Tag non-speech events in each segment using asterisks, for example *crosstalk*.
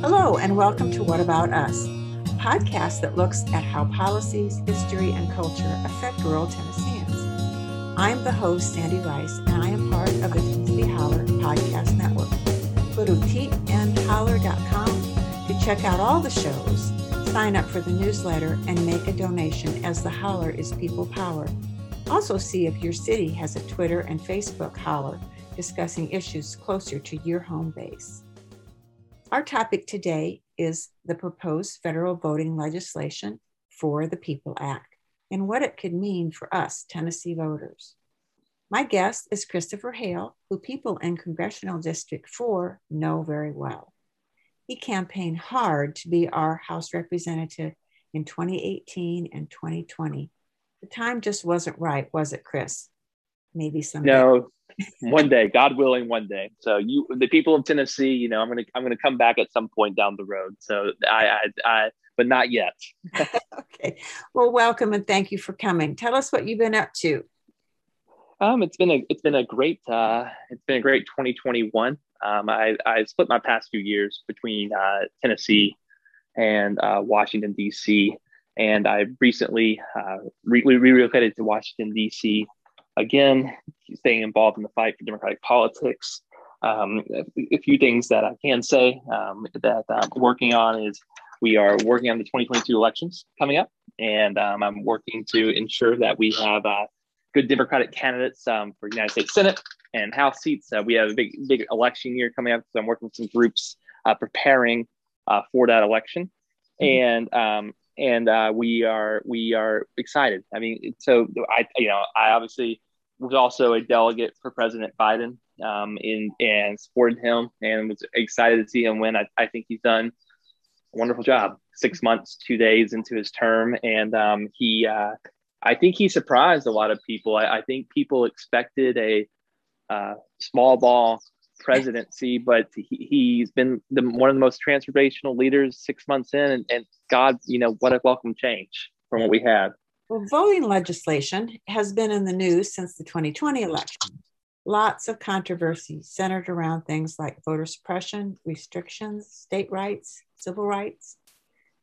Hello, and welcome to What About Us, a podcast that looks at how policies, history, and culture affect rural Tennesseans. I'm the host, Sandy Rice, and I am part of the Tennessee Holler Podcast Network. Go to tnholler.com to check out all the shows, sign up for the newsletter, and make a donation as the Holler is people powered. Also, see if your city has a Twitter and Facebook Holler discussing issues closer to your home base. Our topic today is the proposed federal voting legislation for the People Act and what it could mean for us Tennessee voters. My guest is Christopher Hale, who people in Congressional District 4 know very well. He campaigned hard to be our House representative in 2018 and 2020. The time just wasn't right, was it, Chris? Maybe someday. No, *laughs* one day, God willing, one day. So you, the people of Tennessee, you know, I'm gonna I'm gonna come back at some point down the road. So I, I, I but not yet. *laughs* okay. Well, welcome and thank you for coming. Tell us what you've been up to. Um, it's been a it's been a great uh, it's been a great 2021. Um, I I split my past few years between uh, Tennessee and uh, Washington D.C. And I recently uh, re- relocated to Washington D.C again, staying involved in the fight for democratic politics. Um, a, few things that I can say um, that I'm working on is we are working on the 2022 elections coming up, and um, I'm working to ensure that we have uh, good Democratic candidates um, for United States Senate and House seats. Uh, we have a big, big election year coming up, so I'm working with some groups uh, preparing uh, for that election, mm-hmm. and um, and uh, we are we are excited. I mean, so I you know I obviously was also a delegate for President Biden um, in and supported him and was excited to see him win. I, I think he's done a wonderful job. Six months, two days into his term, and um, he, uh, I think he surprised a lot of people. I, I think people expected a uh, small ball presidency, but he, has been the, one of the most transformational leaders six months in, and, and God, you know, what a welcome change from what we had. Well, voting legislation has been in the news since the 2020 election. Lots of controversy centered around things like voter suppression, restrictions, state rights, civil rights.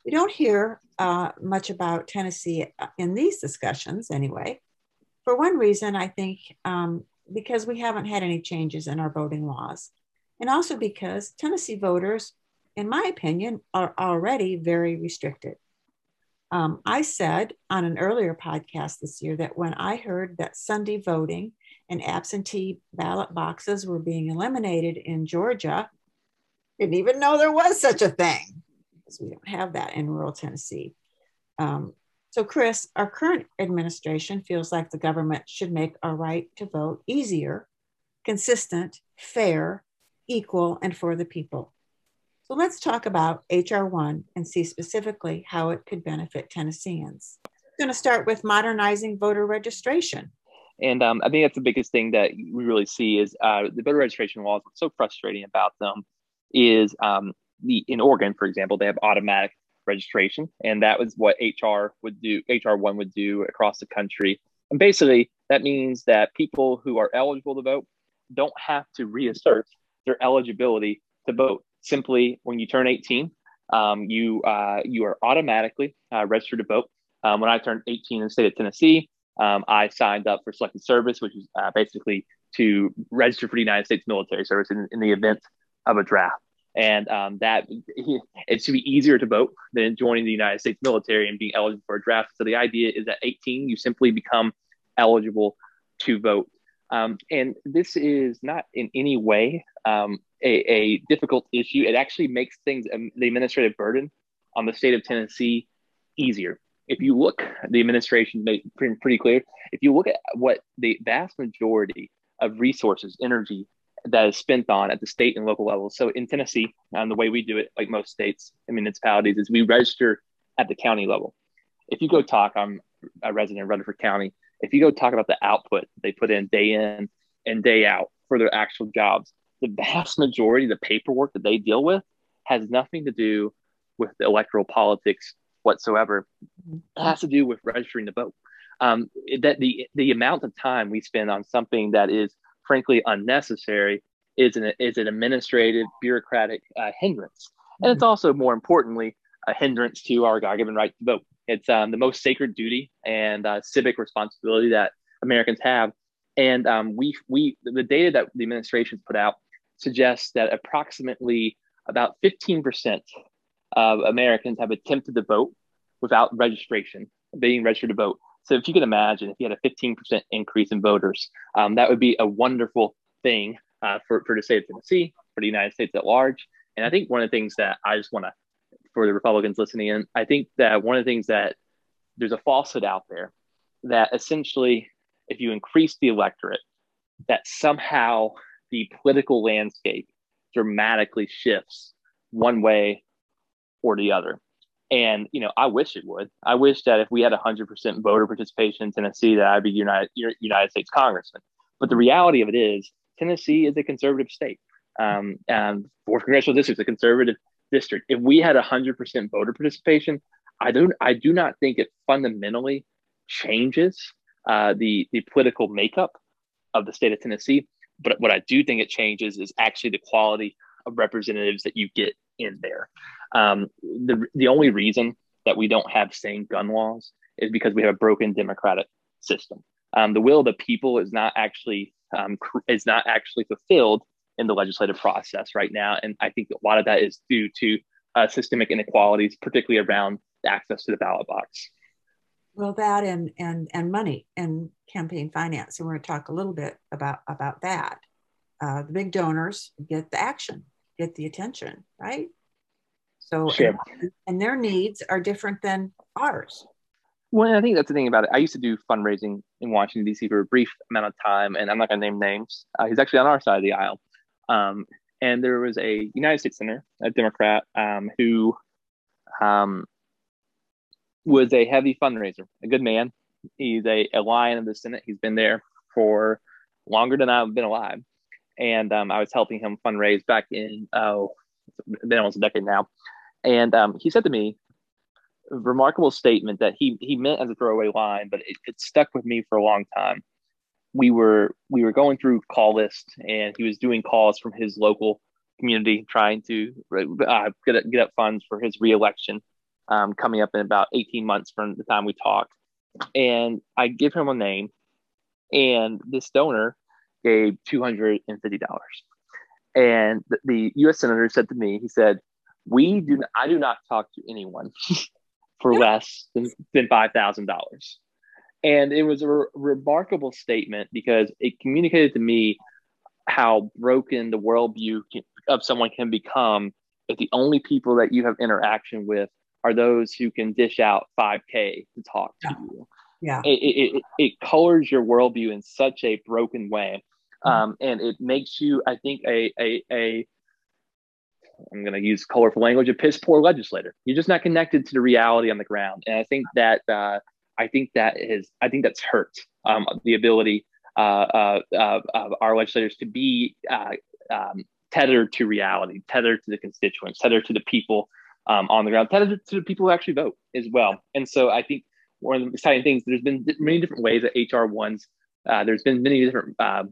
We don't hear uh, much about Tennessee uh, in these discussions, anyway. For one reason, I think um, because we haven't had any changes in our voting laws, and also because Tennessee voters, in my opinion, are already very restricted. Um, I said on an earlier podcast this year that when I heard that Sunday voting and absentee ballot boxes were being eliminated in Georgia, didn't even know there was such a thing because we don't have that in rural Tennessee. Um, so, Chris, our current administration feels like the government should make our right to vote easier, consistent, fair, equal, and for the people. So let's talk about HR1 and see specifically how it could benefit Tennesseans. I'm going to start with modernizing voter registration. And um, I think that's the biggest thing that we really see is uh, the voter registration laws. What's so frustrating about them is um, the in Oregon, for example, they have automatic registration, and that was what HR would do. HR one would do across the country, and basically that means that people who are eligible to vote don't have to reassert their eligibility to vote simply when you turn 18, um, you uh, you are automatically uh, registered to vote. Um, when I turned 18 in the state of Tennessee, um, I signed up for selective service, which is uh, basically to register for the United States military service in, in the event of a draft. And um, that *laughs* it should be easier to vote than joining the United States military and being eligible for a draft. So the idea is that 18, you simply become eligible to vote. Um, and this is not in any way um, a, a, difficult issue. It actually makes things, um, the administrative burden on the state of Tennessee easier. If you look, the administration made pretty, pretty clear. If you look at what the vast majority of resources, energy that is spent on at the state and local levels. So in Tennessee, um, the way we do it, like most states and municipalities, is we register at the county level. If you go talk, I'm a resident of Rutherford County. If you go talk about the output they put in day in and day out for their actual jobs, the vast majority of the paperwork that they deal with has nothing to do with the electoral politics whatsoever. It has to do with registering to vote. Um, that the the amount of time we spend on something that is frankly unnecessary is an is an administrative bureaucratic uh, hindrance. and it's also more importantly a hindrance to our God-given right to vote. It's um, the most sacred duty and uh, civic responsibility that Americans have. And um, we we the data that the administration's put out suggests that approximately about 15% of Americans have attempted to vote without registration, being registered to vote. So if you can imagine, if you had a 15% increase in voters, um, that would be a wonderful thing uh, for, for the state of Tennessee, for the United States at large. And I think one of the things that I just want to, for the Republicans listening in, I think that one of the things that there's a falsehood out there that essentially, if you increase the electorate, that somehow the political landscape dramatically shifts one way or the other. And you know, I wish it would. I wish that if we had 100% voter participation in Tennessee, that I'd be United United States congressman. But the reality of it is, Tennessee is a conservative state. Um, and fourth congressional district is a conservative district. If we had 100% voter participation, I don't. I do not think it fundamentally changes uh, the the political makeup of the state of Tennessee. But what I do think it changes is actually the quality of representatives that you get in there. Um, the the only reason that we don't have same gun laws is because we have a broken democratic system. Um, the will of the people is not actually um, is not actually fulfilled in the legislative process right now, and I think a lot of that is due to uh, systemic inequalities, particularly around access to the ballot box. Well, that and and and money and campaign finance, and we're going to talk a little bit about about that. Uh, the big donors get the action, get the attention, right? So, sure. and, and their needs are different than ours. Well, I think that's the thing about it. I used to do fundraising in Washington D.C. for a brief amount of time, and I'm not going to name names. Uh, he's actually on our side of the aisle. Um, and there was a United States senator, a Democrat, um, who um, was a heavy fundraiser, a good man. He's a, a lion of the Senate. He's been there for longer than I've been alive. And um, I was helping him fundraise back in, oh, it's been almost a decade now. And um, he said to me, remarkable statement that he, he meant as a throwaway line, but it, it stuck with me for a long time. We were we were going through call list, and he was doing calls from his local community, trying to uh, get get up funds for his reelection um, coming up in about 18 months from the time we talked. And I give him a name, and this donor gave $250. And the, the U.S. senator said to me, he said, "We do. Not, I do not talk to anyone *laughs* for yeah. less than, than five thousand dollars." And it was a re- remarkable statement because it communicated to me how broken the worldview of someone can become if the only people that you have interaction with are those who can dish out 5K to talk to yeah. you. Yeah. It, it, it, it, colors your worldview in such a broken way. Mm-hmm. Um, and it makes you, I think, a, a, a I'm going to use colorful language, a piss poor legislator. You're just not connected to the reality on the ground. And I think that, uh, I think that is, I think that's hurt um, the ability uh, uh, of our legislators to be uh, um, tethered to reality, tethered to the constituents, tethered to the people um, on the ground, to the people who actually vote as well. And so I think one of the exciting things, there's been many different ways that HR ones, uh, there's been many different uh,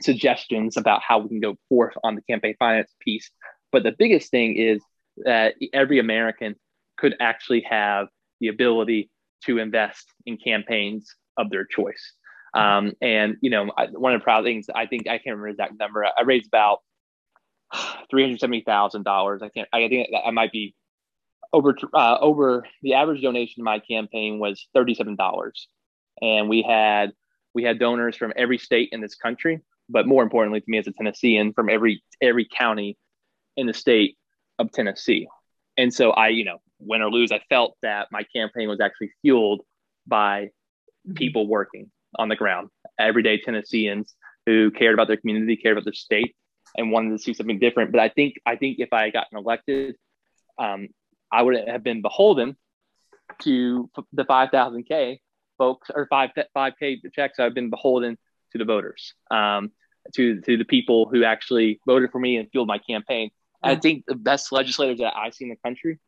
suggestions about how we can go forth on the campaign finance piece. But the biggest thing is that every American could actually have the ability to invest in campaigns of their choice. Um, and you know, I, one of the proud things I think I can't remember the exact number. I raised about three hundred seventy thousand dollars. I can't. I think I might be over uh, over the average donation to my campaign was thirty seven dollars, and we had we had donors from every state in this country, but more importantly to me as a Tennessean, from every every county in the state of Tennessee. And so I, you know, win or lose, I felt that my campaign was actually fueled by mm-hmm. people working on the ground, everyday Tennesseans who cared about their community, cared about their state, and wanted to see something different. But I think I think if I had gotten elected, um, I would have been beholden to the 5,000K folks or 5, 5K checks. I've been beholden to the voters, um, to, to the people who actually voted for me and fueled my campaign. I think the best legislators that I see in the country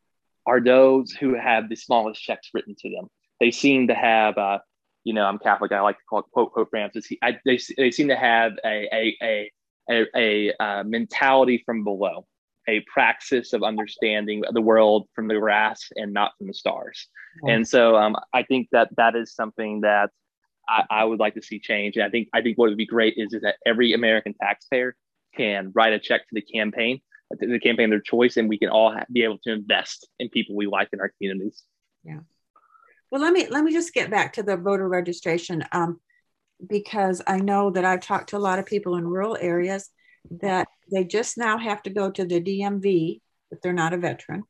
are those who have the smallest checks written to them. They seem to have, uh, you know, I'm Catholic. I like to call it quote, quote Francis. I, they, they seem to have a, a, a a, a uh, mentality from below. a praxis of understanding the world from the grass and not from the stars. And so um, I think that that is something that I, I, would like to see change. And I think I think what would be great is, is that every American taxpayer can write a check to the campaign, the campaign of their choice, and we can all be able to invest in people we like in our communities. Yeah. Well, let me let me just get back to the voter registration um, because I know that I've talked to a lot of people in rural areas that they just now have to go to the DMV if they're not a veteran.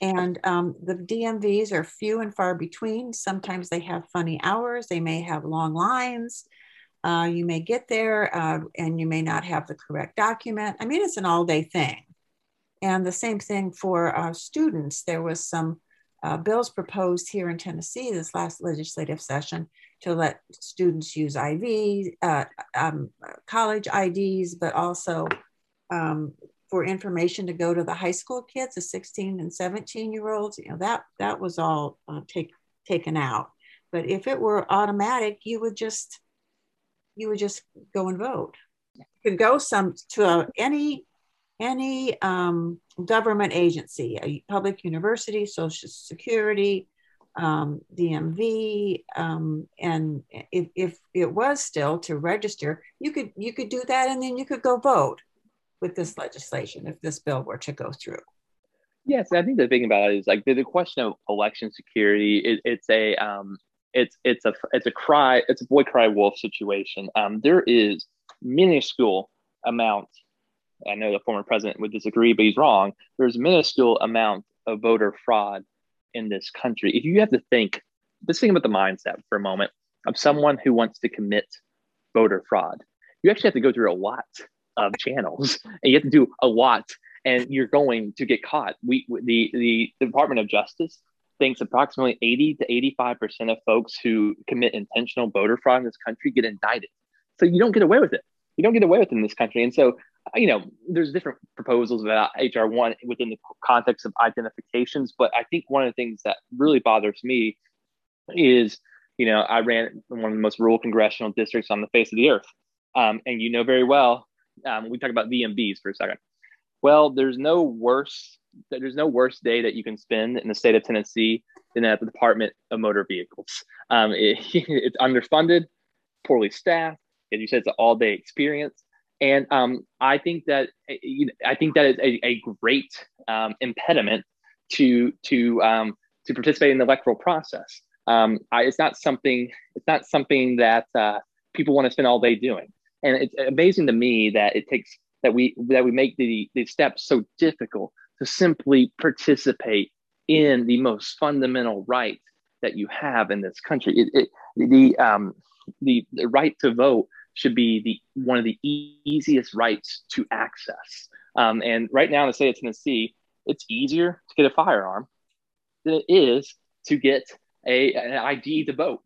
And um, the DMVs are few and far between. Sometimes they have funny hours, they may have long lines. Uh, you may get there uh, and you may not have the correct document. I mean, it's an all day thing. And the same thing for uh, students. There was some uh, bills proposed here in Tennessee this last legislative session to let students use IV, uh, um, college IDs, but also um, for information to go to the high school kids, the 16 and 17 year olds. You know that that was all uh, take, taken out. But if it were automatic, you would just you would just go and vote. You could go some to any any um, government agency, a public university, Social Security, um, DMV, um, and if, if it was still to register, you could you could do that, and then you could go vote with this legislation if this bill were to go through. Yes, I think the thing about it is like the, the question of election security. It, it's a um, it's it's a it's a cry it's a boy cry wolf situation. Um, there is minuscule amount. I know the former president would disagree, but he's wrong. There's a minuscule amount of voter fraud in this country. If you have to think, let's think about the mindset for a moment of someone who wants to commit voter fraud. You actually have to go through a lot of channels and you have to do a lot and you're going to get caught. We, the, the Department of Justice thinks approximately 80 to 85% of folks who commit intentional voter fraud in this country get indicted. So you don't get away with it. You don't get away with it in this country. And so you know, there's different proposals about HR one within the context of identifications, but I think one of the things that really bothers me is, you know, I ran one of the most rural congressional districts on the face of the earth, um, and you know very well. Um, we talk about DMVs for a second. Well, there's no worse there's no worse day that you can spend in the state of Tennessee than at the Department of Motor Vehicles. Um, it, *laughs* it's underfunded, poorly staffed. As you said, it's an all day experience. And um, I think that you know, I think that is a, a great um, impediment to to um, to participate in the electoral process. Um, I, it's not something it's not something that uh, people want to spend all day doing. And it's amazing to me that it takes that we that we make the the steps so difficult to simply participate in the most fundamental right that you have in this country. It, it, the um, the the right to vote should be the one of the easiest rights to access. Um, and right now in the state of Tennessee, it's easier to get a firearm than it is to get a, an ID to vote.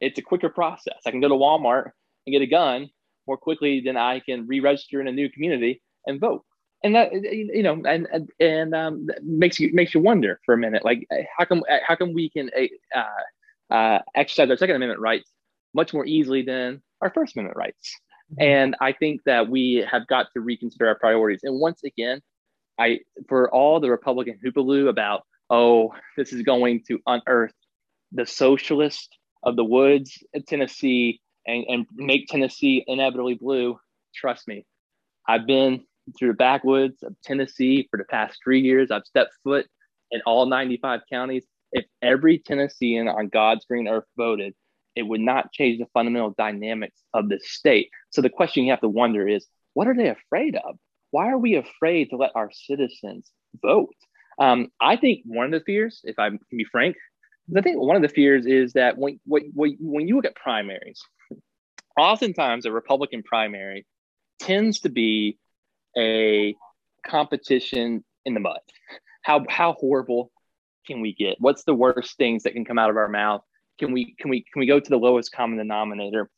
It's a quicker process. I can go to Walmart and get a gun more quickly than I can re-register in a new community and vote. And that you know, and and, and um, makes you makes you wonder for a minute, like how come how come we can uh, uh, exercise our Second Amendment rights much more easily than our First Amendment rights. Mm-hmm. And I think that we have got to reconsider our priorities. And once again, I for all the Republican hoopaloo about, oh, this is going to unearth the socialist of the woods in Tennessee and, and make Tennessee inevitably blue. Trust me, I've been through the backwoods of Tennessee for the past three years. I've stepped foot in all 95 counties. If every Tennessean on God's green earth voted, it would not change the fundamental dynamics of the state. So the question you have to wonder is what are they afraid of? Why are we afraid to let our citizens vote? Um, I think one of the fears, if I can be frank, I think one of the fears is that when, when, when you look at primaries, oftentimes a Republican primary tends to be a competition in the mud. How, how horrible can we get? What's the worst things that can come out of our mouth? Can we can we can we go to the lowest common denominator?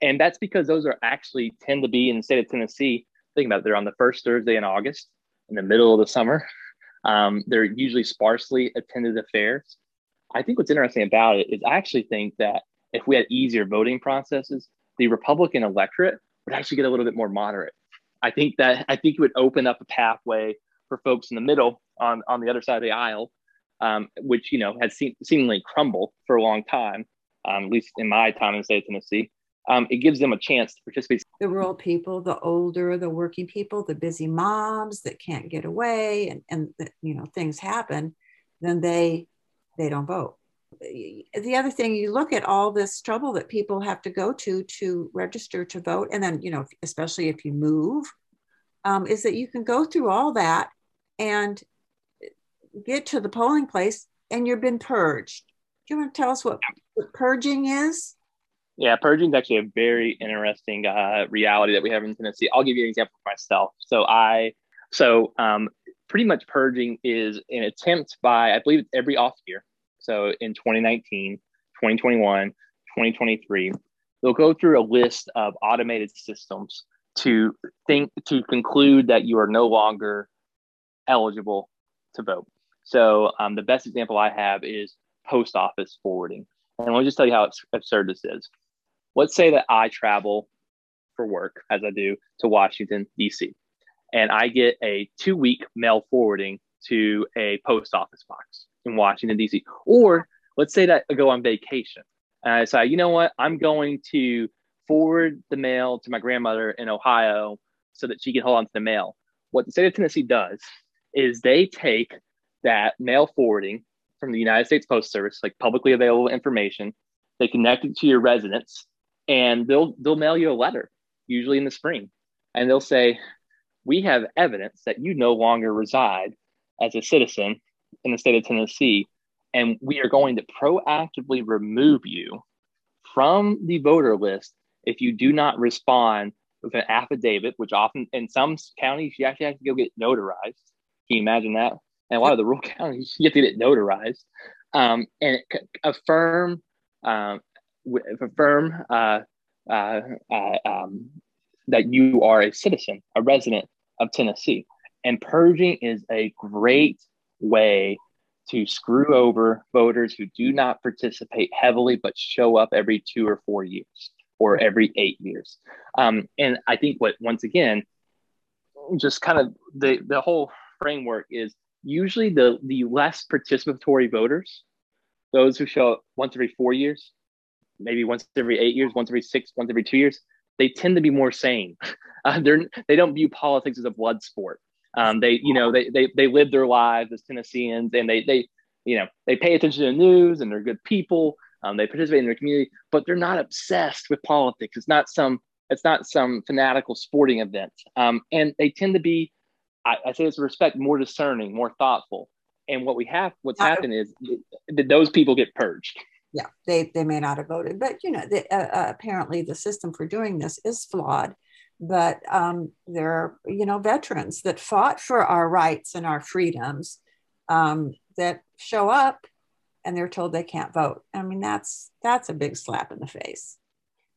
And that's because those are actually tend to be in the state of tennessee think about it they're on the first thursday in august in the middle of the summer. Um, they're usually sparsely attended affairs. I think what's interesting about it is i actually think that if we had easier voting processes the republican electorate would actually get a little bit more moderate. I think that i think it would open up a pathway for folks in the middle on on the other side of the aisle, um, which you know had se- seemingly crumbled for a long time, um, at least in my time in the state of Tennessee. Um, it gives them a chance to participate. The rural people, the older, the working people, the busy moms that can't get away, and and you know things happen, then they they don't vote. The other thing, you look at all this trouble that people have to go to to register to vote, and then you know, especially if you move, um, is that you can go through all that and get to the polling place and you've been purged. Do you want to tell us what, what purging is? Yeah, purging is actually a very interesting uh, reality that we have in Tennessee. I'll give you an example for myself. So I, so um, pretty much purging is an attempt by, I believe, every off year. So in 2019, 2021, 2023, they'll go through a list of automated systems to think to conclude that you are no longer eligible to vote. So um, the best example I have is post office forwarding. And let me just tell you how absurd this is. Let's say that I travel for work, as I do, to Washington, D.C., and I get a two week mail forwarding to a post office box in Washington, D.C. Or let's say that I go on vacation and I say, you know what, I'm going to forward the mail to my grandmother in Ohio so that she can hold on to the mail. What the state of Tennessee does is they take that mail forwarding from the United States Post Service, like publicly available information, they connect it to your residence, and they'll they'll mail you a letter, usually in the spring, and they'll say, "We have evidence that you no longer reside as a citizen in the state of Tennessee, and we are going to proactively remove you from the voter list if you do not respond with an affidavit, which often in some counties you actually have to go get notarized. Can you imagine that? And a lot of the rural *laughs* counties you have to get notarized um, and affirm um, affirm uh, uh, uh, um, that you are a citizen, a resident of Tennessee. And purging is a great way to screw over voters who do not participate heavily but show up every two or four years or every eight years. Um, and I think what, once again, just kind of the, the whole framework is usually the, the less participatory voters, those who show up once every four years, maybe once every eight years, once every six, once every two years, they tend to be more sane. *laughs* Uh, they're, they don't view politics as a blood sport. Um, they, you know, they, they, they live their lives as Tennesseans and they, they, you know, they pay attention to the news and they're good people um, they participate in their community, but they're not obsessed with politics. It's not some it's not some fanatical sporting event. Um, and they tend to be, I, I say this with respect, more discerning, more thoughtful. And what we have, what's uh, happened is that those people get purged. Yeah, they, they may not have voted, but you know, the, uh, uh, apparently the system for doing this is flawed. But um, there are, you know, veterans that fought for our rights and our freedoms um, that show up and they're told they can't vote. I mean, that's that's a big slap in the face.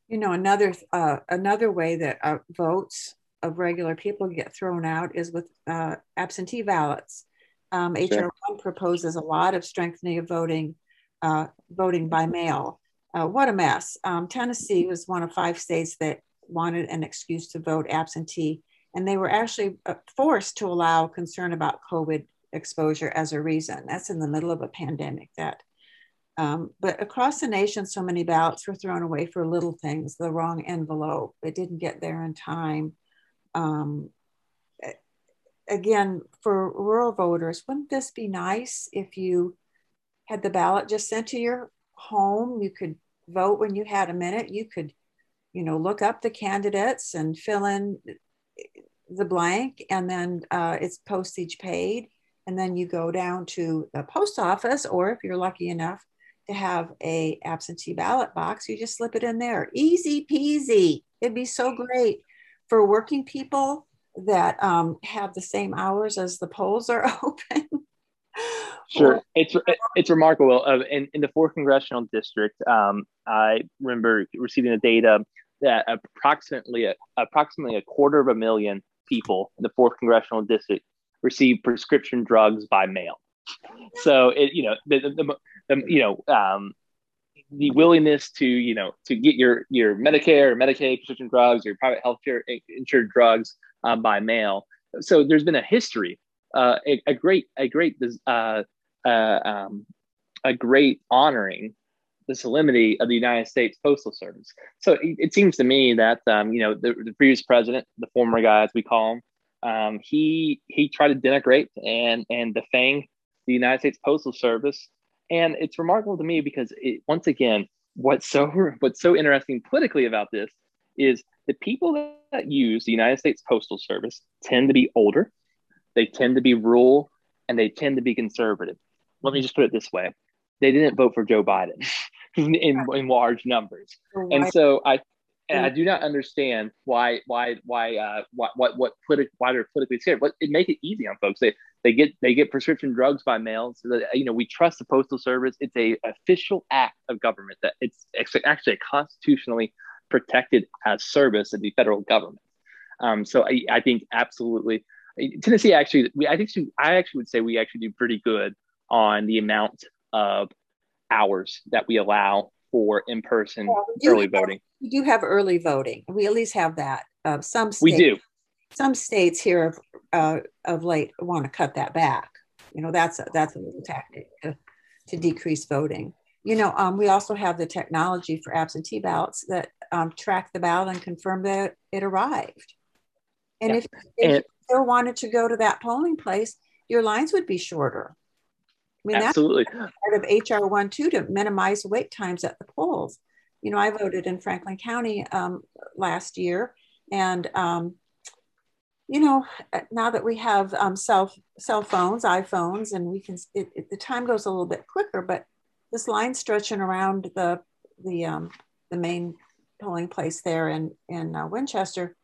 You know, another uh, another way that uh, votes of regular people get thrown out is with uh, absentee ballots. Um, HR one proposes a lot of strengthening of voting, uh, voting by mail. Uh, what a mess! Um, Tennessee was one of five states that wanted an excuse to vote absentee, and they were actually uh, forced to allow concern about COVID exposure as a reason. That's in the middle of a pandemic. That, um, but across the nation, so many ballots were thrown away for little things, the wrong envelope, it didn't get there in time. Um, again, for rural voters, wouldn't this be nice if you had the ballot just sent to your home? You could vote when you had a minute. You could, you know, look up the candidates and fill in the blank, and then uh, it's postage paid and then you go down to the post office or if you're lucky enough to have a absentee ballot box you just slip it in there easy peasy it'd be so great for working people that um, have the same hours as the polls are *laughs* open. Sure. It's it's remarkable. Uh, in, in the fourth congressional district um, i remember receiving the data that approximately approximately a quarter of a million people in the fourth congressional district receive prescription drugs by mail. So it, you know, the, the, the you know, um, the willingness to, you know, to get your your Medicare Medicaid prescription drugs or private healthcare insured drugs um, by mail. So there's been a history uh, a, a, great a great uh, uh, um, a great honoring the solemnity of the United States Postal Service. So it, it seems to me that um, you know the, the, previous president, the former guy as we call him, um, he he tried to denigrate and and defang the United States Postal Service, and it's remarkable to me because it, once again, what's so *laughs* what's so interesting politically about this is the people that use the United States Postal Service tend to be older, they tend to be rural, and they tend to be conservative. Let me just put it this way: they didn't vote for Joe Biden *laughs* in, in large numbers, and so I and I do not understand why why why uh what what what politi- why they're politically scared. But it make it easy on folks. They they get they get prescription drugs by mail. So that you know we trust the postal service. It's a official act of government that it's, it's actually a constitutionally protected as service of the federal government. Um, so I, I think absolutely Tennessee actually we I think I actually would say we actually do pretty good on the amount of hours that we allow for in-person yeah, early have, voting. We do have early voting. We at least have that. Uh, some states, we do. Some states here of, uh, of late want to cut that back. You know, that's a, that's a little tactic to, to decrease voting. You know, um, we also have the technology for absentee ballots that um, track the ballot and confirm that it arrived. And yeah. if, if and, you still wanted to go to that polling place, your lines would be shorter. I mean, Absolutely. that's part of HR one too to minimize wait times at the polls. You know, I voted in Franklin County um, last year, and um, you know, now that we have um, cell cell phones, iPhones, and we can, it, it, the time goes a little bit quicker. But this line stretching around the the um, the main polling place there in in uh, Winchester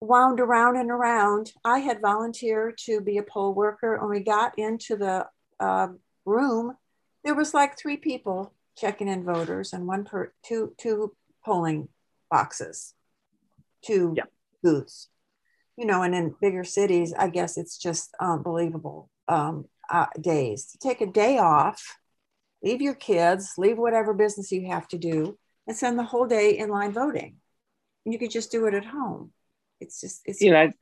wound around and around. I had volunteered to be a poll worker, and we got into the uh, room, there was like three people checking in voters and one per two two polling boxes, two yeah. booths. You know, and in bigger cities, I guess it's just unbelievable um, uh, days to take a day off, leave your kids, leave whatever business you have to do, and spend the whole day in line voting. And you could just do it at home. It's just it's. You know,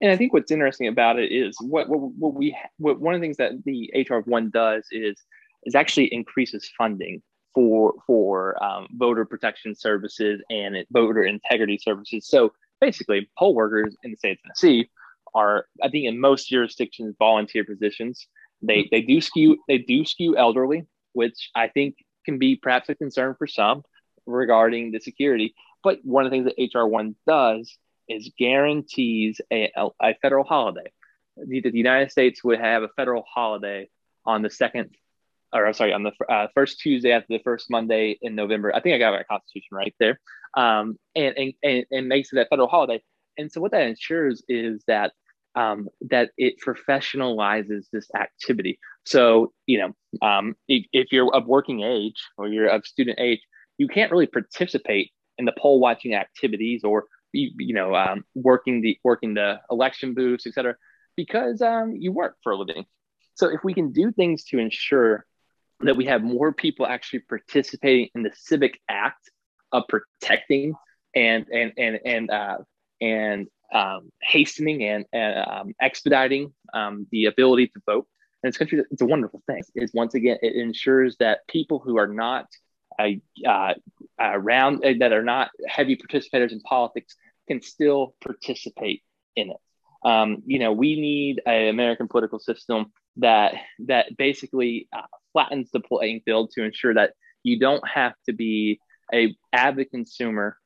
and I think what's interesting about it is what what, what we what one of the things that the HR one does is is actually increases funding for for um, voter protection services and voter integrity services. So basically, poll workers in the state of Tennessee are, I think, in most jurisdictions, volunteer positions. They they do skew they do skew elderly, which I think can be perhaps a concern for some regarding the security. But one of the things that HR one does is guarantees a, a federal holiday. The, the, United States would have a federal holiday on the second, or I'm sorry, on the uh, first Tuesday after the first Monday in November. I think I got my Constitution right there, um, and, and, and and makes it a federal holiday. And so what that ensures is that um, that it professionalizes this activity. So you know, um, if, if you're of working age or you're of student age, you can't really participate in the poll watching activities or you, know, um, working the working the election booths, et cetera, because um, you work for a living. So if we can do things to ensure that we have more people actually participating in the civic act of protecting and and and and uh, and um, hastening and, and um, expediting um, the ability to vote in this country, it's a wonderful thing. Is once again, it ensures that people who are not uh, around uh, that are not heavy participators in politics can still participate in it. Um, you know, we need an American political system that that basically uh, flattens the playing field to ensure that you don't have to be a avid consumer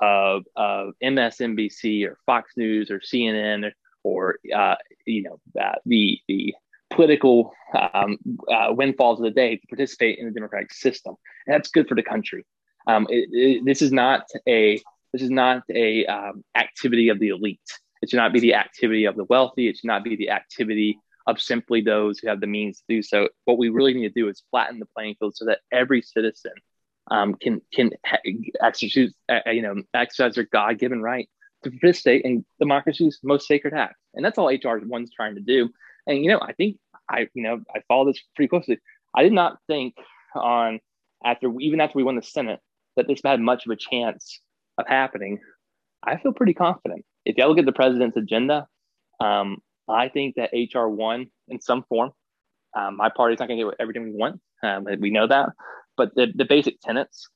of, of MSNBC or Fox News or CNN or, or uh, you know uh, the the political um, uh, windfalls of the day to participate in the democratic system. And that's good for the country. Um, it, it, this is not a this is not a um, activity of the elite. It should not be the activity of the wealthy. It should not be the activity of simply those who have the means to do so. What we really need to do is flatten the playing field so that every citizen um, can can exercise uh, you know exercise their God given right to participate in democracy's most sacred act. And that's all HR one's trying to do. And you know, I think I you know I follow this pretty closely. I did not think on after even after we won the Senate that this had much of a chance of happening. I feel pretty confident. If you look at the president's agenda, um, I think that HR one in some form, um, my party's not going to get everything we want. Um, we know that, but the, the basic tenets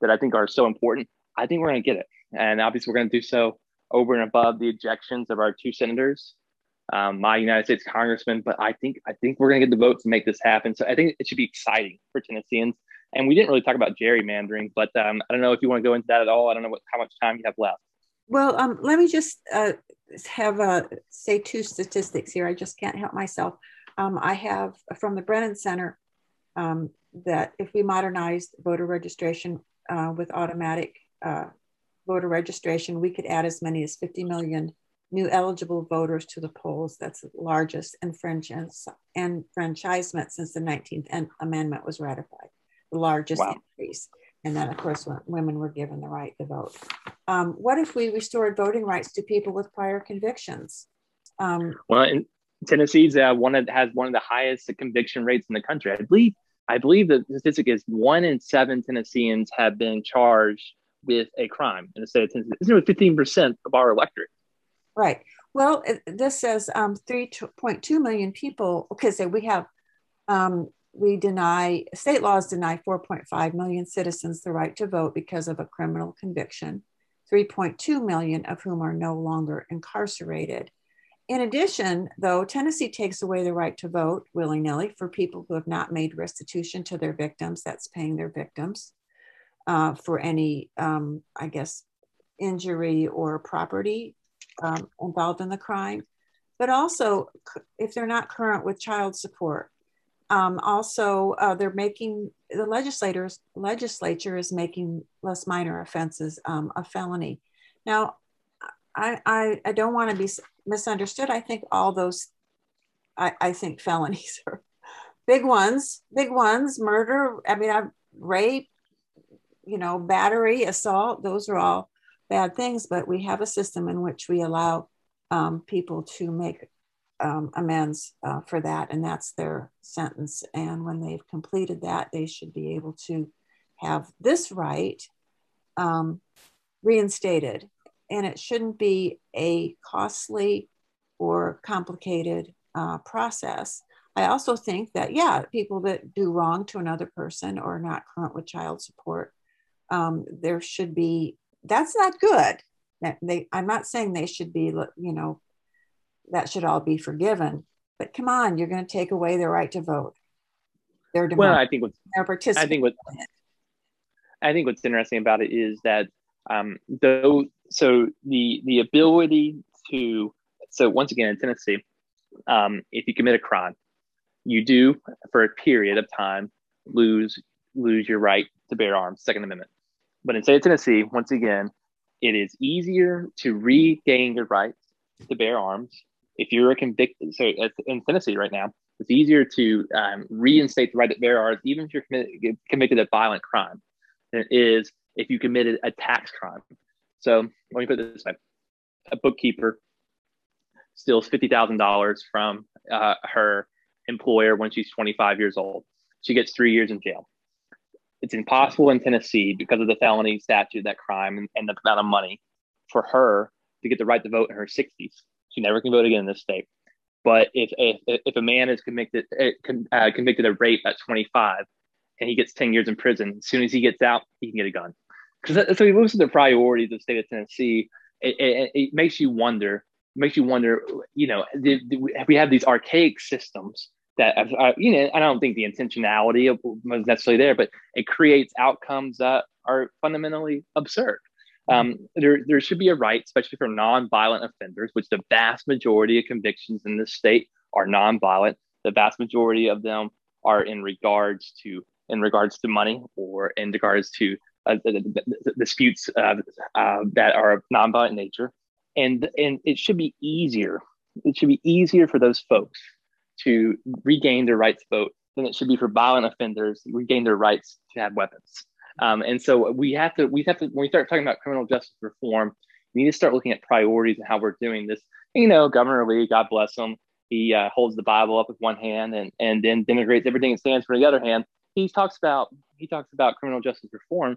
that I think are so important, I think we're going to get it. And obviously, we're going to do so over and above the ejections of our two senators, um, my United States congressman. But I think I think we're going to get the vote to make this happen. So I think it should be exciting for Tennesseans. And we didn't really talk about gerrymandering, but um, I don't know if you want to go into that at all. I don't know what, how much time you have left. Well, um, let me just uh, have a say two statistics here. I just can't help myself. Um, I have from the Brennan Center um, that if we modernize voter registration uh, with automatic uh, voter registration, we could add as many as 50 new eligible voters to the polls. That's the largest enfranchisement since the 19th Amendment was ratified, the largest wow. increase. And then, of course, women were given the right to vote. Um, what if we restored voting rights to people with prior convictions? Um, well, in Tennessee's uh, one of, has one of the highest conviction rates in the country. I believe I believe the statistic is one in seven Tennesseans have been charged with a crime in the state of Tennessee. It's nearly 15% of our electorate. Right. Well, this says um, 3.2 million people. Okay, so we have, um, we deny, state laws deny 4.5 million citizens the right to vote because of a criminal conviction, 3.2 million of whom are no longer incarcerated. In addition, though, Tennessee takes away the right to vote willy nilly for people who have not made restitution to their victims, that's paying their victims uh, for any, um, I guess, injury or property um, involved in the crime, but also if they're not current with child support. Um, also, uh, they're making the legislators legislature is making less minor offenses um, a felony. Now, I, I, I don't want to be misunderstood. I think all those, I, I think felonies *laughs* are big ones, big ones, murder. I mean, I've rape, you know, battery, assault, those are all bad things, but we have a system in which we allow um, people to make um, amends uh, for that, and that's their sentence. And when they've completed that, they should be able to have this right um, reinstated. And it shouldn't be a costly or complicated uh, process. I also think that, yeah, people that do wrong to another person or not current with child support um, there should be that's not good. They i'm not saying they should be you know that should all be forgiven but come on you're going to take away their right to vote. Their well i think what's i think what i think what's interesting about it is that um though so the the ability to so once again in tennessee um if you commit a crime you do for a period of time lose lose your right to bear arms second amendment but in state of Tennessee, once again, it is easier to regain your rights to bear arms if you're a convicted. So in Tennessee right now, it's easier to um, reinstate the right to bear arms, even if you're committed, convicted of violent crime, than it is if you committed a tax crime. So let me put this way: a bookkeeper steals fifty thousand dollars from uh, her employer when she's 25 years old. She gets three years in jail it's impossible in Tennessee because of the felony statute, that crime, and, and the amount of money for her to get the right to vote in her 60s. She never can vote again in this state. But if if, if a man is convicted eh, uh, convicted of rape at 25 and he gets 10 years in prison, as soon as he gets out, he can get a gun. Because so he moves to the priorities of the state of Tennessee. It, it, it makes you wonder. Makes you wonder. You know, we, we have these archaic systems that uh, you know, I don't think the intentionality was necessarily there, but it creates outcomes that are fundamentally absurd. Um, there, there should be a right, especially for non-violent offenders, which the vast majority of convictions in this state are non-violent. The vast majority of them are in regards to in regards to money or in regards to uh, disputes uh, uh, that are of non-violent nature, and and it should be easier. It should be easier for those folks to regain their rights to vote than it should be for violent offenders regain their rights to have weapons. Um, and so we have to we have to when we start talking about criminal justice reform, we need to start looking at priorities and how we're doing this. You know, Governor Lee, God bless him, he uh, holds the Bible up with one hand and and then denigrates everything it stands for the other hand. He talks about he talks about criminal justice reform,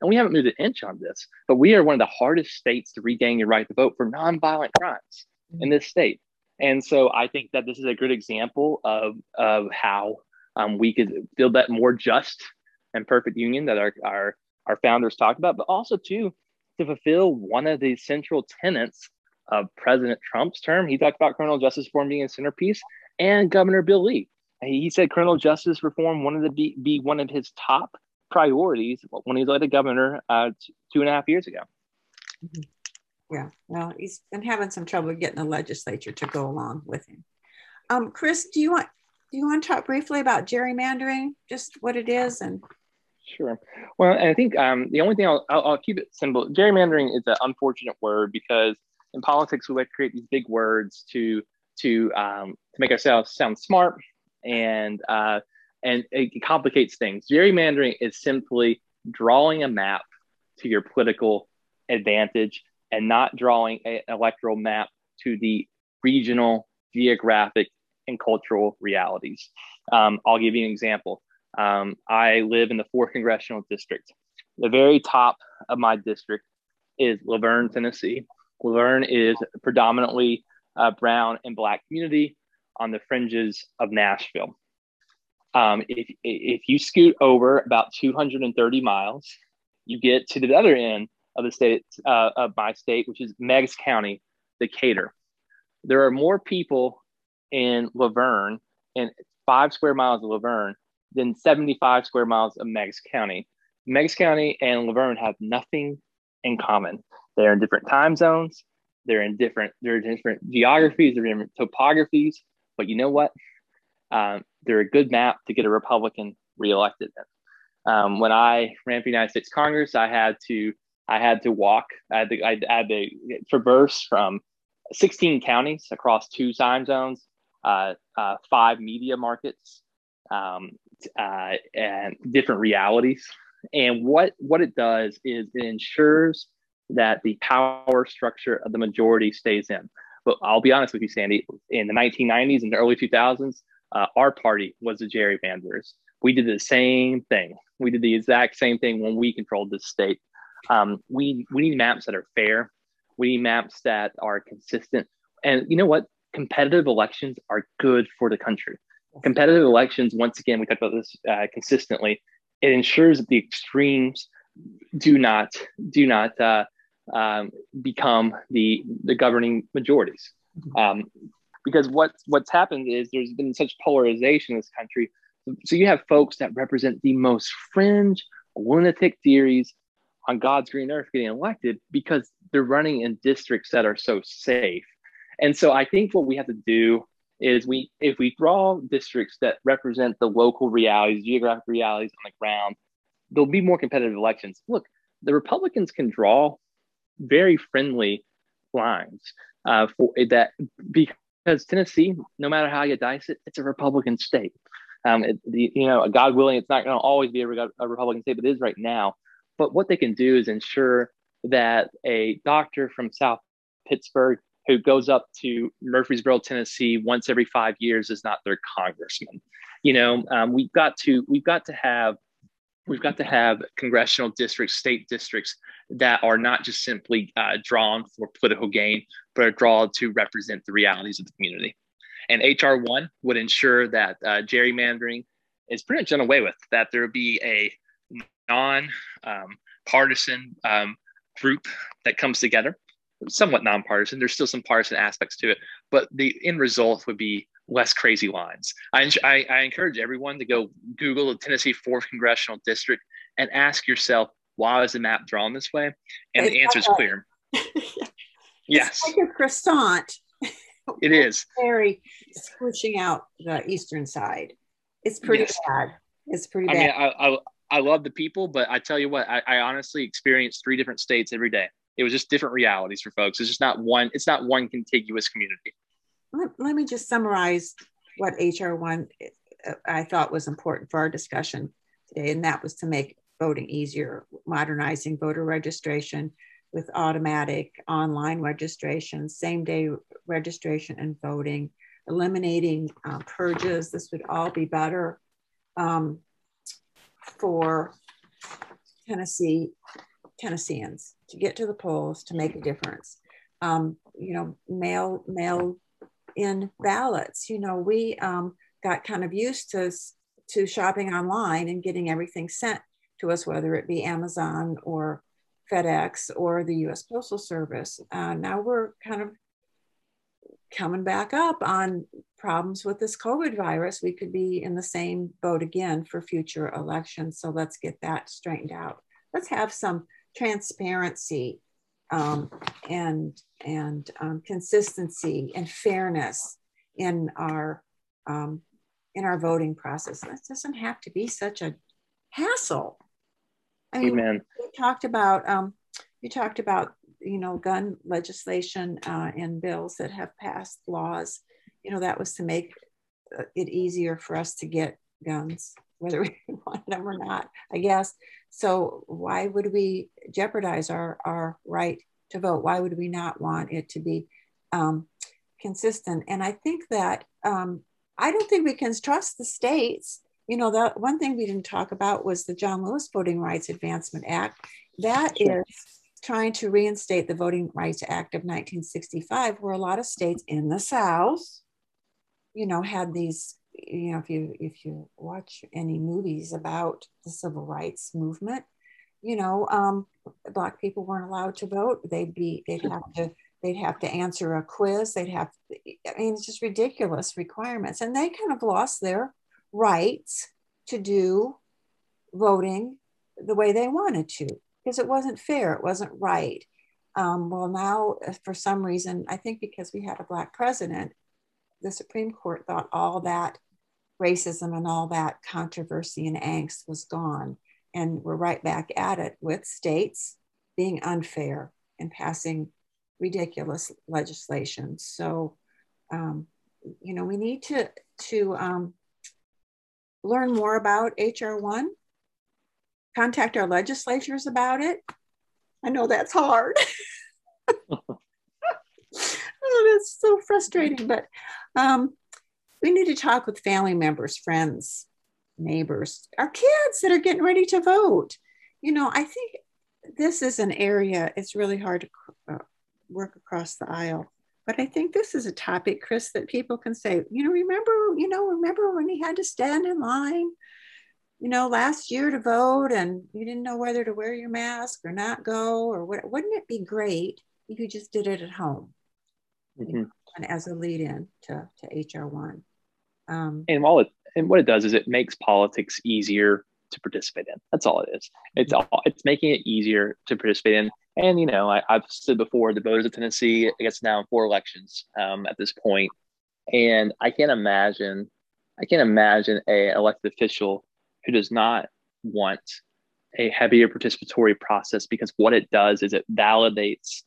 and we haven't moved an inch on this. But we are one of the hardest states to regain your right to vote for nonviolent crimes in this state. And so I think that this is a good example of, of how um, we could build that more just and perfect union that our, our, our founders talked about, but also too, to fulfill one of the central tenets of President Trump's term. He talked about criminal justice reform being a centerpiece and Governor Bill Lee. He said criminal justice reform wanted to be, be one of his top priorities when he was elected governor uh, two and a half years ago. Mm-hmm. Yeah, well, he's been having some trouble getting the legislature to go along with him. Um, Chris, do you want do you want to talk briefly about gerrymandering, just what it is and? Sure. Well, I think um, the only thing I'll, I'll, I'll, keep it simple. Gerrymandering is an unfortunate word because in politics we like to create these big words to to um, to make ourselves sound smart and uh, and it complicates things. Gerrymandering is simply drawing a map to your political advantage and not drawing an electoral map to the regional, geographic, and cultural realities. Um, I'll give you an example. Um, I live in the 4th Congressional District. The very top of my district is La Vergne, Tennessee. La Vergne is predominantly a brown and black community on the fringes of Nashville. Um, if, if you scoot over about 230 miles, you get to the other end of the state uh, of my state, which is Meigs County, Decatur. There are more people in La Vergne and five square miles of La Vergne than 75 square miles of Meigs County. Meigs County and La Vergne have nothing in common. They're in different time zones. They're in different, they're in different geographies, they're in different topographies. But you know what? Um, they're a good map to get a Republican reelected. Um, when I ran for United States Congress, I had to I had to walk. I had to, I had to traverse from 16 counties across two time zones, uh, uh, five media markets, um, uh, and different realities. And what what it does is it ensures that the power structure of the majority stays in. But I'll be honest with you, Sandy. In the 1990s and the early 2000s, uh, our party was the gerrymanders. We did the same thing. We did the exact same thing when we controlled the state. Um, we we need maps that are fair. We need maps that are consistent. And you know what? Competitive elections are good for the country. Competitive elections, once again, we talked about this uh, consistently. It ensures that the extremes do not do not uh, um, become the the governing majorities. Um, because what's what's happened is there's been such polarization in this country. So you have folks that represent the most fringe lunatic theories on God's green earth getting elected because they're running in districts that are so safe. And so I think what we have to do is we if we draw districts that represent the local realities, geographic realities on the ground, there'll be more competitive elections. Look, the Republicans can draw very friendly lines uh, for that because Tennessee, no matter how you dice it, it's a Republican state. Um, it, you know, God willing, it's not going to always be a, a, Republican state, but it is right now. But what they can do is ensure that a doctor from South Pittsburg who goes up to Murfreesboro, Tennessee once every five years is not their congressman. You know, um, we've got to we've got to have we've got to have congressional districts, state districts that are not just simply uh, drawn for political gain, but are drawn to represent the realities of the community. And HR one would ensure that uh, gerrymandering is pretty much done away with. That there would be a non-partisan um, um, group that comes together, somewhat nonpartisan. There's still some partisan aspects to it, but the end result would be less crazy lines. I, I, I encourage everyone to go Google the Tennessee 4th Congressional District and ask yourself, why is the map drawn this way? And it's the answer is clear. *laughs* yes. It's like a croissant. *laughs* It is. *laughs* Very squishing out the eastern side. It's pretty yes. bad. It's pretty I bad. Mean, I, I, I love the people, but I tell you what, I, I honestly experienced three different states every day. It was just different realities for folks. It's just not one, it's not one contiguous community let, let me just summarize what HR1 uh, I thought was important for our discussion today, and that was to make voting easier, modernizing voter registration with automatic online registration, same day registration and voting, eliminating uh, purges. This would all be better um, for Tennessee Tennesseans to get to the polls to make a difference. Um, you know, mail mail in ballots. You know, we um, got kind of used to to shopping online and getting everything sent to us, whether it be Amazon or FedEx or the US Postal Service. Uh, now we're kind of coming back up on problems with this COVID virus. We could be in the same boat again for future elections. So let's get that straightened out. Let's have some transparency um, and, and um, consistency and fairness in our um, in our voting process. That doesn't have to be such a hassle. I mean, Amen. we talked about um, you talked about you know gun legislation uh, and bills that have passed laws. You know that was to make uh, it easier for us to get guns, whether *laughs* we wanted them or not. I guess. So why would we jeopardize our our right to vote? Why would we not want it to be um, consistent? And I think that um, I don't think we can trust the states. You know, the one thing we didn't talk about was the John Lewis Voting Rights Advancement Act. That is trying to reinstate the Voting Rights Act of 1965, where a lot of states in the South, you know, had these. You know, if you if you watch any movies about the civil rights movement, you know, um, black people weren't allowed to vote. They'd be they'd have to they'd have to answer a quiz they'd have i mean it's just ridiculous requirements and they kind of lost their rights to do voting the way they wanted to because it wasn't fair it wasn't right um, well now uh, for some reason i think because we had a black president the supreme court thought all that racism and all that controversy and angst was gone and we're right back at it with states being unfair and passing ridiculous legislation. So, um, you know, we need to to um, learn more about HR one. Contact our legislatures about it. I know that's hard. *laughs* that's so frustrating, but um, we need to talk with family members, friends, neighbors, our kids that are getting ready to vote. You know, I think this is an area it's really hard to uh, work across the aisle. But I think this is a topic, Chris, that people can say, you know, remember, you know, remember when he had to stand in line, you know, last year to vote and you didn't know whether to wear your mask or not go or what? Wouldn't it be great if you just did it at home mm-hmm. and as a lead in to, to HR one? Um, and while it, and what it does is it makes politics easier to participate in. That's all it is. It's all, it's making it easier to participate in. And you know, I, have said before the voters of Tennessee. I guess now in four elections um, at this point, and I can't imagine, I can't imagine a elected official who does not want a heavier participatory process because what it does is it validates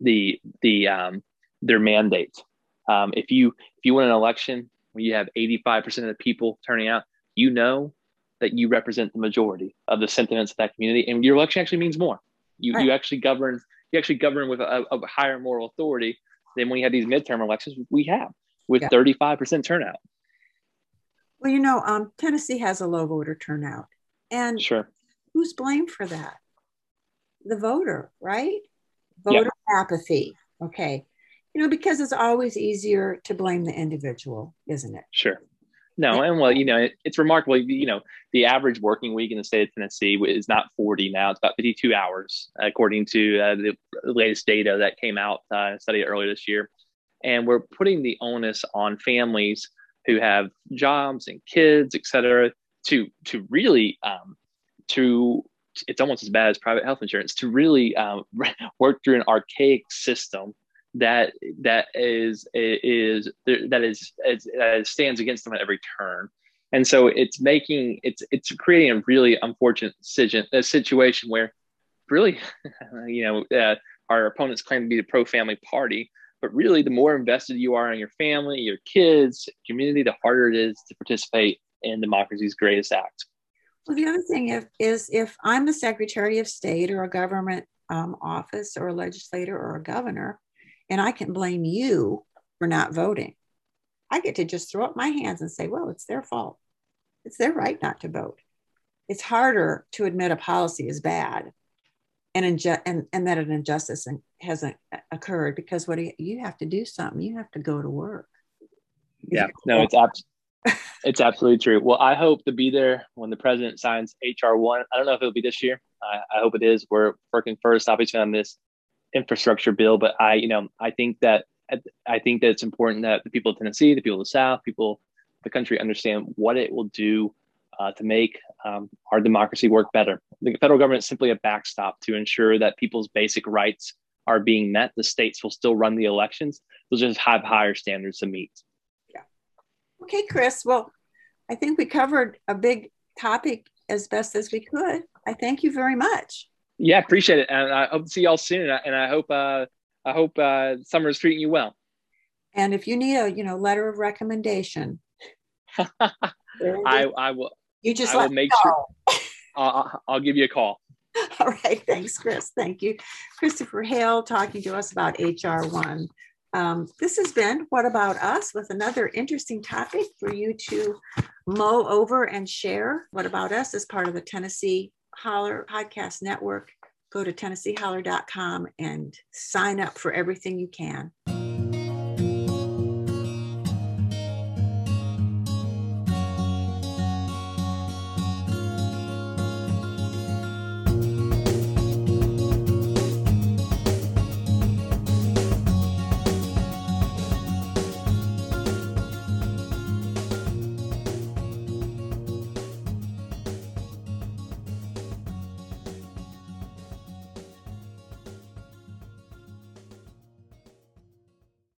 the the um, their mandate. Um, if you if you win an election when you have 85% of the people turning out, you know that you represent the majority of the sentiments of that community, and your election actually means more. You right. you actually govern you actually govern with a, a, higher moral authority than when you have these midterm elections we have with five percent turnout. Well, you know, um, Tennessee has a low voter turnout, and sure, who's blamed for that? The voter, right? Voter apathy. Okay, you know, because it's always easier to blame the individual, isn't it? Sure. No, and well, you know, it, it's remarkable. You know, the average working week in the state of Tennessee is not 40 now; it's about 52 hours, according to uh, the latest data that came out uh, study earlier this year. And we're putting the onus on families who have jobs and kids, et cetera, to to really um, to it's almost as bad as private health insurance to really um, *laughs* work through an archaic system that that is is that is, is that stands against them at every turn. And so it's making it's it's creating a really unfortunate situation where really *laughs* you know uh, our opponents claim to be the pro-family party but really the more invested you are in your family your kids community the harder it is to participate in democracy's greatest act. Well the other thing if, is if i'm a secretary of state or a government um, office or a legislator or a governor and I can blame you for not voting. I get to just throw up my hands and say, well, it's their fault. It's their right not to vote. It's harder to admit a policy is bad and, inju- and, and that an injustice hasn't occurred because what you, you have to do something. You have to go to work. Yeah, *laughs* no, it's abs- it's absolutely true. Well, I hope to be there when the president signs HR one. I don't know if it'll be this year. I, I hope it is. We're working first, obviously, on this infrastructure bill, but I, you know, I think that I think that it's important that the people of Tennessee, the people of the South, people, the country understand what it will do uh, to make um, our democracy work better. The federal government is simply a backstop to ensure that people's basic rights are being met. The states will still run the elections. They'll just have higher standards to meet. Yeah. Okay, Chris. Well, I think we covered a big topic as best as we could. I thank you very much. Yeah, appreciate it, and I hope to see y'all soon. And I hope uh, I hope uh, summer is treating you well. And if you need a you know letter of recommendation, *laughs* I I will. You just I will make sure. *laughs* I'll, I'll give you a call. *laughs* All right. Thanks, Chris. Thank you. Christopher Hale talking to us about HR1. Um, this has been What About Us with another interesting topic for you to mull over and share. What About Us is part of the Tennessee Holler Podcast Network. Go to TennesseeHoller.com and sign up for everything you can.